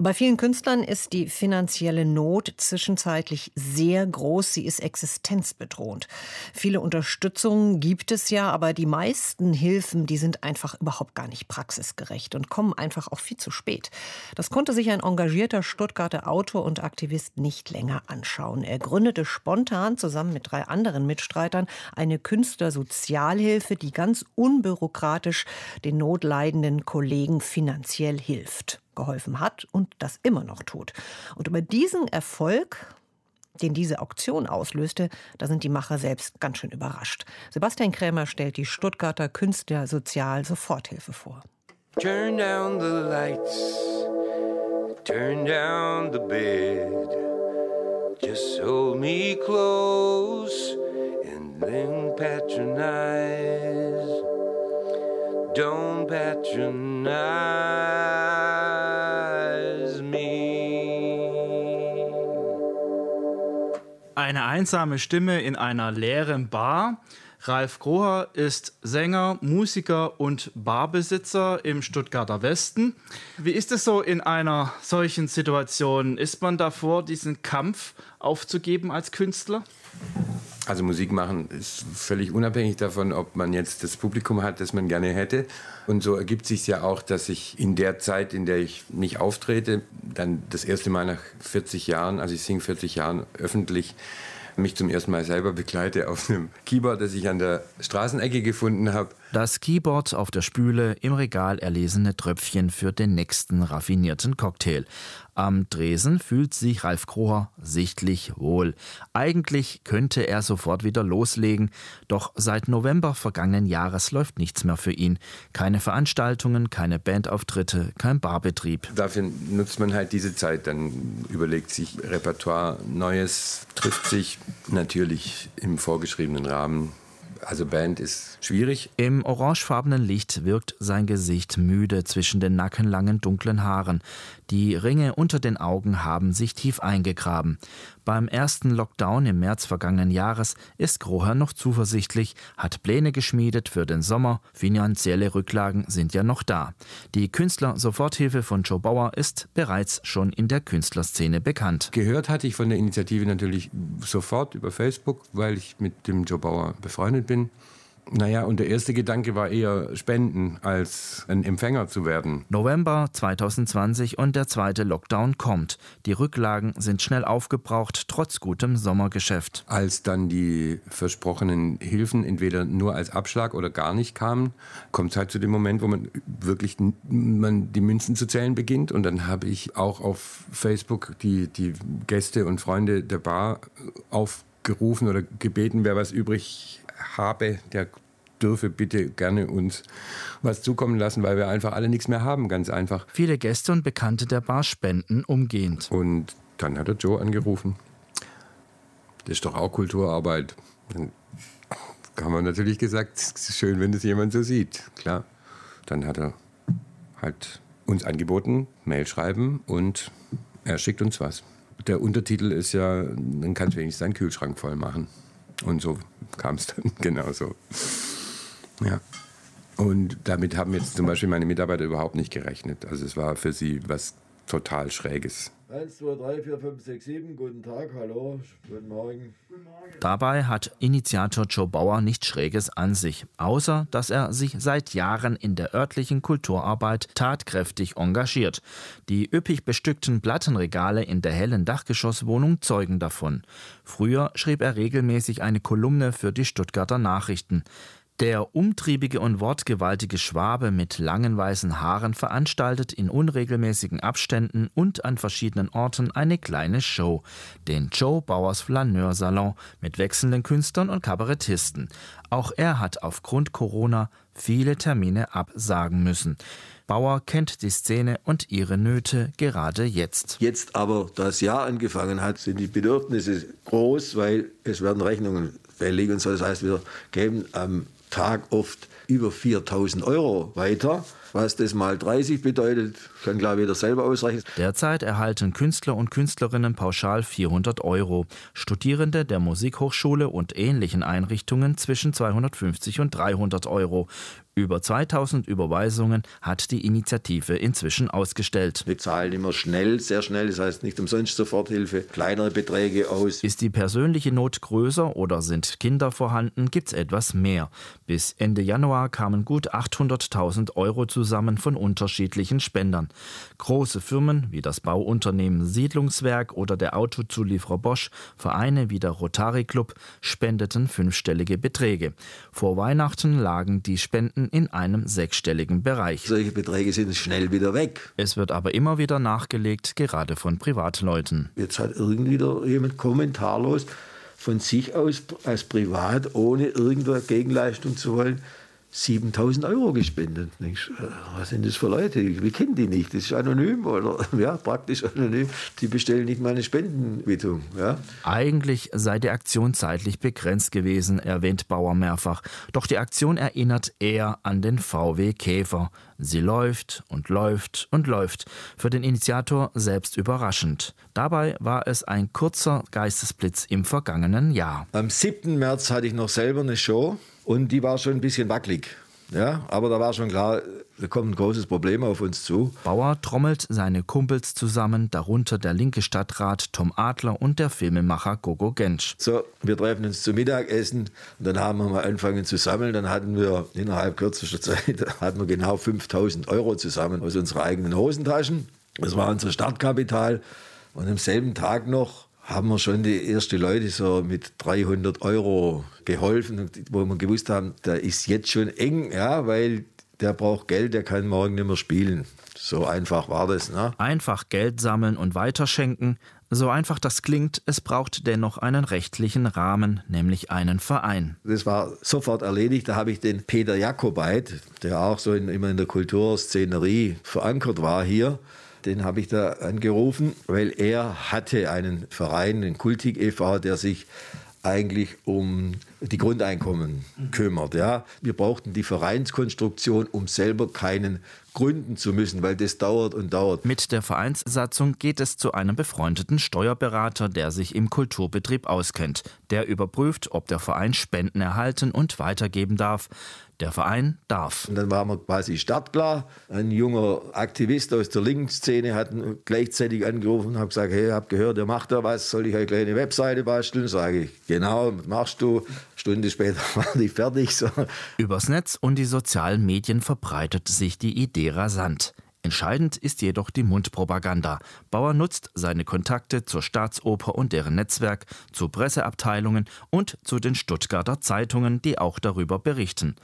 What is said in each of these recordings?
bei vielen Künstlern ist die finanzielle Not zwischenzeitlich sehr groß. Sie ist existenzbedrohend. Viele Unterstützungen gibt es ja, aber die meisten Hilfen, die sind einfach überhaupt gar nicht praxisgerecht und kommen einfach auch viel zu spät. Das konnte sich ein engagierter Stuttgarter Autor und Aktivist nicht länger anschauen. Er gründete spontan zusammen mit drei anderen Mitstreitern eine Künstlersozialhilfe, die ganz unbürokratisch den notleidenden Kollegen finanziell hilft geholfen hat und das immer noch tut. Und über diesen Erfolg den diese Auktion auslöste, da sind die Macher selbst ganz schön überrascht. Sebastian Krämer stellt die Stuttgarter Künstlersozial Soforthilfe vor. Turn down the lights, turn down the bed, just hold me close and then patronize. Don't patronize. Eine einsame Stimme in einer leeren Bar. Ralf Kroher ist Sänger, Musiker und Barbesitzer im Stuttgarter Westen. Wie ist es so in einer solchen Situation? Ist man davor, diesen Kampf aufzugeben als Künstler? Also Musik machen ist völlig unabhängig davon, ob man jetzt das Publikum hat, das man gerne hätte. Und so ergibt sich ja auch, dass ich in der Zeit, in der ich nicht auftrete, dann das erste Mal nach 40 Jahren, also ich singe 40 Jahren öffentlich, mich zum ersten Mal selber begleite auf einem Keyboard, das ich an der Straßenecke gefunden habe. Das Keyboard auf der Spüle, im Regal erlesene Tröpfchen für den nächsten raffinierten Cocktail. Am Dresen fühlt sich Ralf Kroher sichtlich wohl. Eigentlich könnte er sofort wieder loslegen, doch seit November vergangenen Jahres läuft nichts mehr für ihn. Keine Veranstaltungen, keine Bandauftritte, kein Barbetrieb. Dafür nutzt man halt diese Zeit, dann überlegt sich Repertoire Neues, trifft sich natürlich im vorgeschriebenen Rahmen also Band ist schwierig. Im orangefarbenen Licht wirkt sein Gesicht müde zwischen den nackenlangen dunklen Haaren. Die Ringe unter den Augen haben sich tief eingegraben. Beim ersten Lockdown im März vergangenen Jahres ist Groher noch zuversichtlich, hat Pläne geschmiedet für den Sommer. Finanzielle Rücklagen sind ja noch da. Die Künstler-Soforthilfe von Joe Bauer ist bereits schon in der Künstlerszene bekannt. Gehört hatte ich von der Initiative natürlich sofort über Facebook, weil ich mit dem Joe Bauer befreundet bin. Naja, und der erste Gedanke war eher Spenden, als ein Empfänger zu werden. November 2020 und der zweite Lockdown kommt. Die Rücklagen sind schnell aufgebraucht, trotz gutem Sommergeschäft. Als dann die versprochenen Hilfen entweder nur als Abschlag oder gar nicht kamen, kommt es halt zu dem Moment, wo man wirklich man die Münzen zu zählen beginnt. Und dann habe ich auch auf Facebook die, die Gäste und Freunde der Bar aufgerufen oder gebeten, wer was übrig habe, der dürfe bitte gerne uns was zukommen lassen, weil wir einfach alle nichts mehr haben, ganz einfach. Viele Gäste und Bekannte der Bar spenden umgehend. Und dann hat der Joe angerufen. Das ist doch auch Kulturarbeit. Dann haben wir natürlich gesagt, es ist schön, wenn das jemand so sieht. Klar. Dann hat er halt uns angeboten, Mail schreiben und er schickt uns was. Der Untertitel ist ja, dann kannst du wenigstens deinen Kühlschrank voll machen. Und so kam es dann genauso. Ja. Und damit haben jetzt zum Beispiel meine Mitarbeiter überhaupt nicht gerechnet. Also es war für sie was total Schräges. 1, 2, 3, 4, 5, 6, 7. Guten Tag, hallo, guten Morgen. Dabei hat Initiator Joe Bauer nichts Schräges an sich, außer dass er sich seit Jahren in der örtlichen Kulturarbeit tatkräftig engagiert. Die üppig bestückten Plattenregale in der hellen Dachgeschosswohnung zeugen davon. Früher schrieb er regelmäßig eine Kolumne für die Stuttgarter Nachrichten. Der umtriebige und wortgewaltige Schwabe mit langen weißen Haaren veranstaltet in unregelmäßigen Abständen und an verschiedenen Orten eine kleine Show, den Joe Bauers Flaneursalon mit wechselnden Künstlern und Kabarettisten. Auch er hat aufgrund Corona viele Termine absagen müssen. Bauer kennt die Szene und ihre Nöte gerade jetzt. Jetzt aber, da das Jahr angefangen hat, sind die Bedürfnisse groß, weil es werden Rechnungen fällig und so. Das heißt, wir geben am Tag oft über 4000 Euro weiter. Was das mal 30 bedeutet, kann glaube ich jeder selber ausrechnen. Derzeit erhalten Künstler und Künstlerinnen pauschal 400 Euro, Studierende der Musikhochschule und ähnlichen Einrichtungen zwischen 250 und 300 Euro. Über 2000 Überweisungen hat die Initiative inzwischen ausgestellt. Wir zahlen immer schnell, sehr schnell, das heißt nicht umsonst Soforthilfe, kleinere Beträge aus. Ist die persönliche Not größer oder sind Kinder vorhanden, gibt es etwas mehr. Bis Ende Januar kamen gut 800.000 Euro zusammen von unterschiedlichen Spendern. Große Firmen wie das Bauunternehmen Siedlungswerk oder der Autozulieferer Bosch, Vereine wie der Rotary Club spendeten fünfstellige Beträge. Vor Weihnachten lagen die Spenden in einem sechsstelligen Bereich. Solche Beträge sind schnell wieder weg. Es wird aber immer wieder nachgelegt, gerade von Privatleuten. Jetzt hat irgendwie jemand kommentarlos von sich aus als privat, ohne irgendeine Gegenleistung zu wollen, 7000 Euro gespendet. Denkst, äh, was sind das für Leute? Wir kennen die nicht. Das ist anonym oder ja, praktisch anonym. Die bestellen nicht mal eine Spendenquittung. Ja. Eigentlich sei die Aktion zeitlich begrenzt gewesen, erwähnt Bauer mehrfach. Doch die Aktion erinnert eher an den VW Käfer. Sie läuft und läuft und läuft. Für den Initiator selbst überraschend. Dabei war es ein kurzer Geistesblitz im vergangenen Jahr. Am 7. März hatte ich noch selber eine Show und die war schon ein bisschen wackelig. Ja, aber da war schon klar, da kommt ein großes Problem auf uns zu. Bauer trommelt seine Kumpels zusammen, darunter der linke Stadtrat Tom Adler und der Filmemacher Gogo Gensch. So, wir treffen uns zum Mittagessen und dann haben wir mal angefangen zu sammeln. Dann hatten wir innerhalb kürzester Zeit hatten wir genau 5000 Euro zusammen aus unseren eigenen Hosentaschen. Das war unser Startkapital. Und am selben Tag noch haben wir schon die ersten Leute so mit 300 Euro geholfen, wo wir gewusst haben, da ist jetzt schon eng, ja, weil der braucht Geld, der kann morgen nicht mehr spielen. So einfach war das. Ne? Einfach Geld sammeln und weiterschenken. So einfach das klingt, es braucht dennoch einen rechtlichen Rahmen, nämlich einen Verein. Das war sofort erledigt. Da habe ich den Peter Jakobait, der auch so in, immer in der Kulturszenerie verankert war hier, den habe ich da angerufen, weil er hatte einen Verein, den Kultik e.V., der sich eigentlich um die Grundeinkommen kümmert. Ja. Wir brauchten die Vereinskonstruktion, um selber keinen gründen zu müssen, weil das dauert und dauert. Mit der Vereinssatzung geht es zu einem befreundeten Steuerberater, der sich im Kulturbetrieb auskennt. Der überprüft, ob der Verein Spenden erhalten und weitergeben darf. Der Verein darf. Und dann waren wir quasi startklar. Ein junger Aktivist aus der linken Szene hat gleichzeitig angerufen und hat gesagt, hey, ich habe gehört, ihr macht da was, soll ich eine kleine Webseite basteln? Sage ich, genau, machst du. Stunde später war die fertig. So. Übers Netz und die sozialen Medien verbreitet sich die Idee rasant. Entscheidend ist jedoch die Mundpropaganda. Bauer nutzt seine Kontakte zur Staatsoper und deren Netzwerk, zu Presseabteilungen und zu den Stuttgarter Zeitungen, die auch darüber berichten.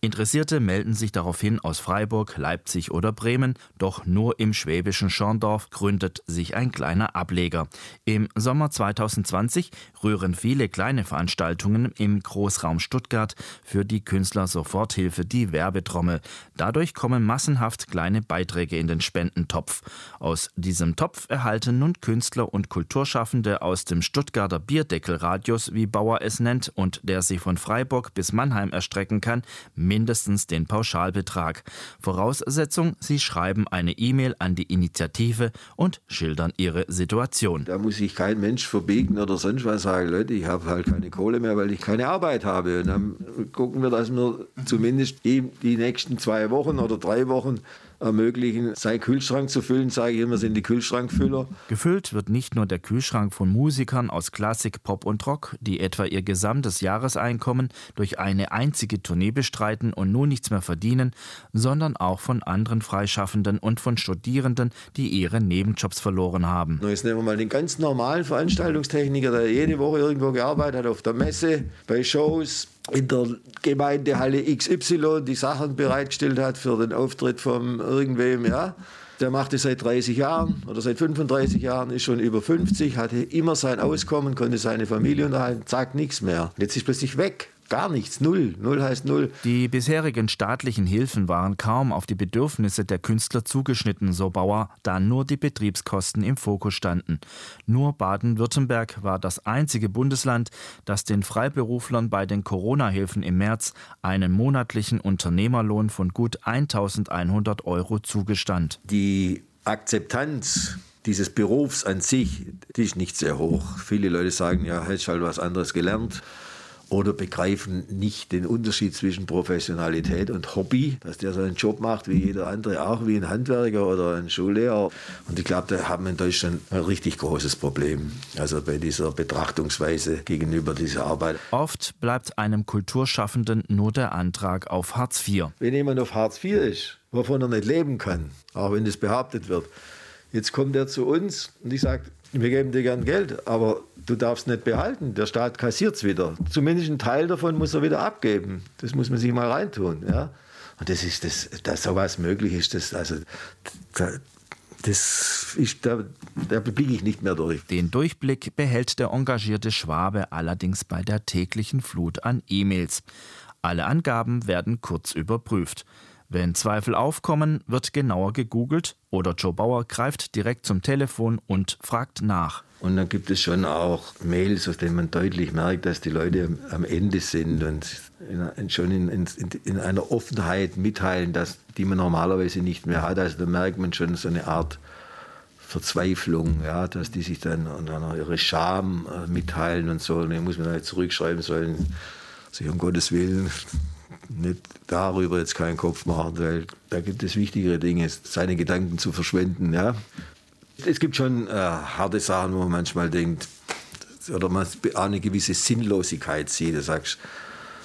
Interessierte melden sich daraufhin aus Freiburg, Leipzig oder Bremen, doch nur im schwäbischen Schorndorf gründet sich ein kleiner Ableger. Im Sommer 2020 rühren viele kleine Veranstaltungen im Großraum Stuttgart für die Künstler Soforthilfe die Werbetrommel. Dadurch kommen massenhaft kleine Beiträge in den Spendentopf. Aus diesem Topf erhalten nun Künstler und Kulturschaffende aus dem Stuttgarter Bierdeckelradius, wie Bauer es nennt, und der sich von Freiburg bis Mannheim erstrecken kann, mindestens den Pauschalbetrag. Voraussetzung, Sie schreiben eine E-Mail an die Initiative und schildern Ihre Situation. Da muss sich kein Mensch verbiegen oder sonst was sagen, Leute, ich habe halt keine Kohle mehr, weil ich keine Arbeit habe. Und dann gucken wir, dass wir zumindest die, die nächsten zwei Wochen oder drei Wochen ermöglichen, seinen Kühlschrank zu füllen, sage ich immer, sind die Kühlschrankfüller. Gefüllt wird nicht nur der Kühlschrank von Musikern aus Klassik, Pop und Rock, die etwa ihr gesamtes Jahreseinkommen durch eine einzige Tournee bestreiten und nun nichts mehr verdienen, sondern auch von anderen Freischaffenden und von Studierenden, die ihre Nebenjobs verloren haben. Jetzt nehmen wir mal den ganz normalen Veranstaltungstechniker, der jede Woche irgendwo gearbeitet hat, auf der Messe, bei Shows, in der Gemeindehalle XY die Sachen bereitgestellt hat für den Auftritt von irgendwem, ja. Der macht es seit 30 Jahren oder seit 35 Jahren, ist schon über 50, hatte immer sein Auskommen, konnte seine Familie unterhalten, zack, nichts mehr. Jetzt ist plötzlich weg. Gar nichts, null. Null heißt null. Die bisherigen staatlichen Hilfen waren kaum auf die Bedürfnisse der Künstler zugeschnitten, so Bauer, da nur die Betriebskosten im Fokus standen. Nur Baden-Württemberg war das einzige Bundesland, das den Freiberuflern bei den Corona-Hilfen im März einen monatlichen Unternehmerlohn von gut 1100 Euro zugestand. Die Akzeptanz dieses Berufs an sich, die ist nicht sehr hoch. Viele Leute sagen, ja, hättest halt was anderes gelernt oder begreifen nicht den Unterschied zwischen Professionalität und Hobby, dass der seinen Job macht wie jeder andere, auch wie ein Handwerker oder ein Schullehrer. Und ich glaube, da haben wir in Deutschland ein richtig großes Problem, also bei dieser Betrachtungsweise gegenüber dieser Arbeit. Oft bleibt einem Kulturschaffenden nur der Antrag auf Hartz IV. Wenn jemand auf Hartz IV ist, wovon er nicht leben kann, auch wenn das behauptet wird, jetzt kommt er zu uns und ich sage, wir geben dir gern Geld, aber du darfst nicht behalten. Der Staat kassiert es wieder. Zumindest einen Teil davon muss er wieder abgeben. Das muss man sich mal reintun. Ja? Und das ist, das, dass sowas möglich ist, das, also, das ist, da, da blicke ich nicht mehr durch. Den Durchblick behält der engagierte Schwabe allerdings bei der täglichen Flut an E-Mails. Alle Angaben werden kurz überprüft. Wenn Zweifel aufkommen, wird genauer gegoogelt oder Joe Bauer greift direkt zum Telefon und fragt nach. Und dann gibt es schon auch Mails, aus denen man deutlich merkt, dass die Leute am Ende sind und schon in, in, in, einer Offenheit mitteilen, dass, die man normalerweise nicht mehr hat. Also da merkt man schon so eine Art Verzweiflung, ja, dass die sich dann und dann ihre Scham äh, mitteilen und so. Und dann muss man halt zurückschreiben sollen, sich um Gottes Willen nicht darüber jetzt keinen Kopf machen, weil da gibt es wichtigere Dinge, seine Gedanken zu verschwenden. Ja. Es gibt schon äh, harte Sachen, wo man manchmal denkt, oder man eine gewisse Sinnlosigkeit sieht. Du sagst,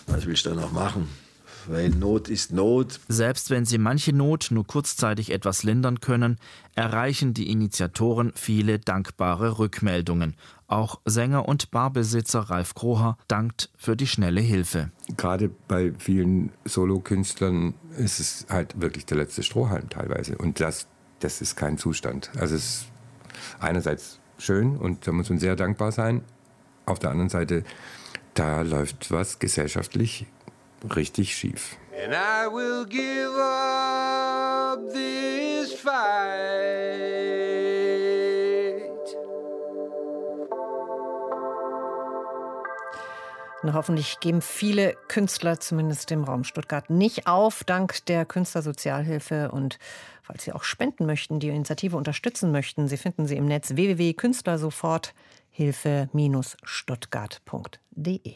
was willst du da noch machen? Weil Not ist Not. Selbst wenn sie manche Not nur kurzzeitig etwas lindern können, erreichen die Initiatoren viele dankbare Rückmeldungen. Auch Sänger und Barbesitzer Ralf Kroher dankt für die schnelle Hilfe. Gerade bei vielen Solokünstlern ist es halt wirklich der letzte Strohhalm teilweise. Und das, das ist kein Zustand. Also es ist einerseits schön und da muss man sehr dankbar sein. Auf der anderen Seite, da läuft was gesellschaftlich richtig schief. And I will give up this fight. Und hoffentlich geben viele Künstler, zumindest im Raum Stuttgart, nicht auf, dank der Künstlersozialhilfe. Und falls Sie auch spenden möchten, die Initiative unterstützen möchten, Sie finden sie im Netz www.künstlersoforthilfe-stuttgart.de.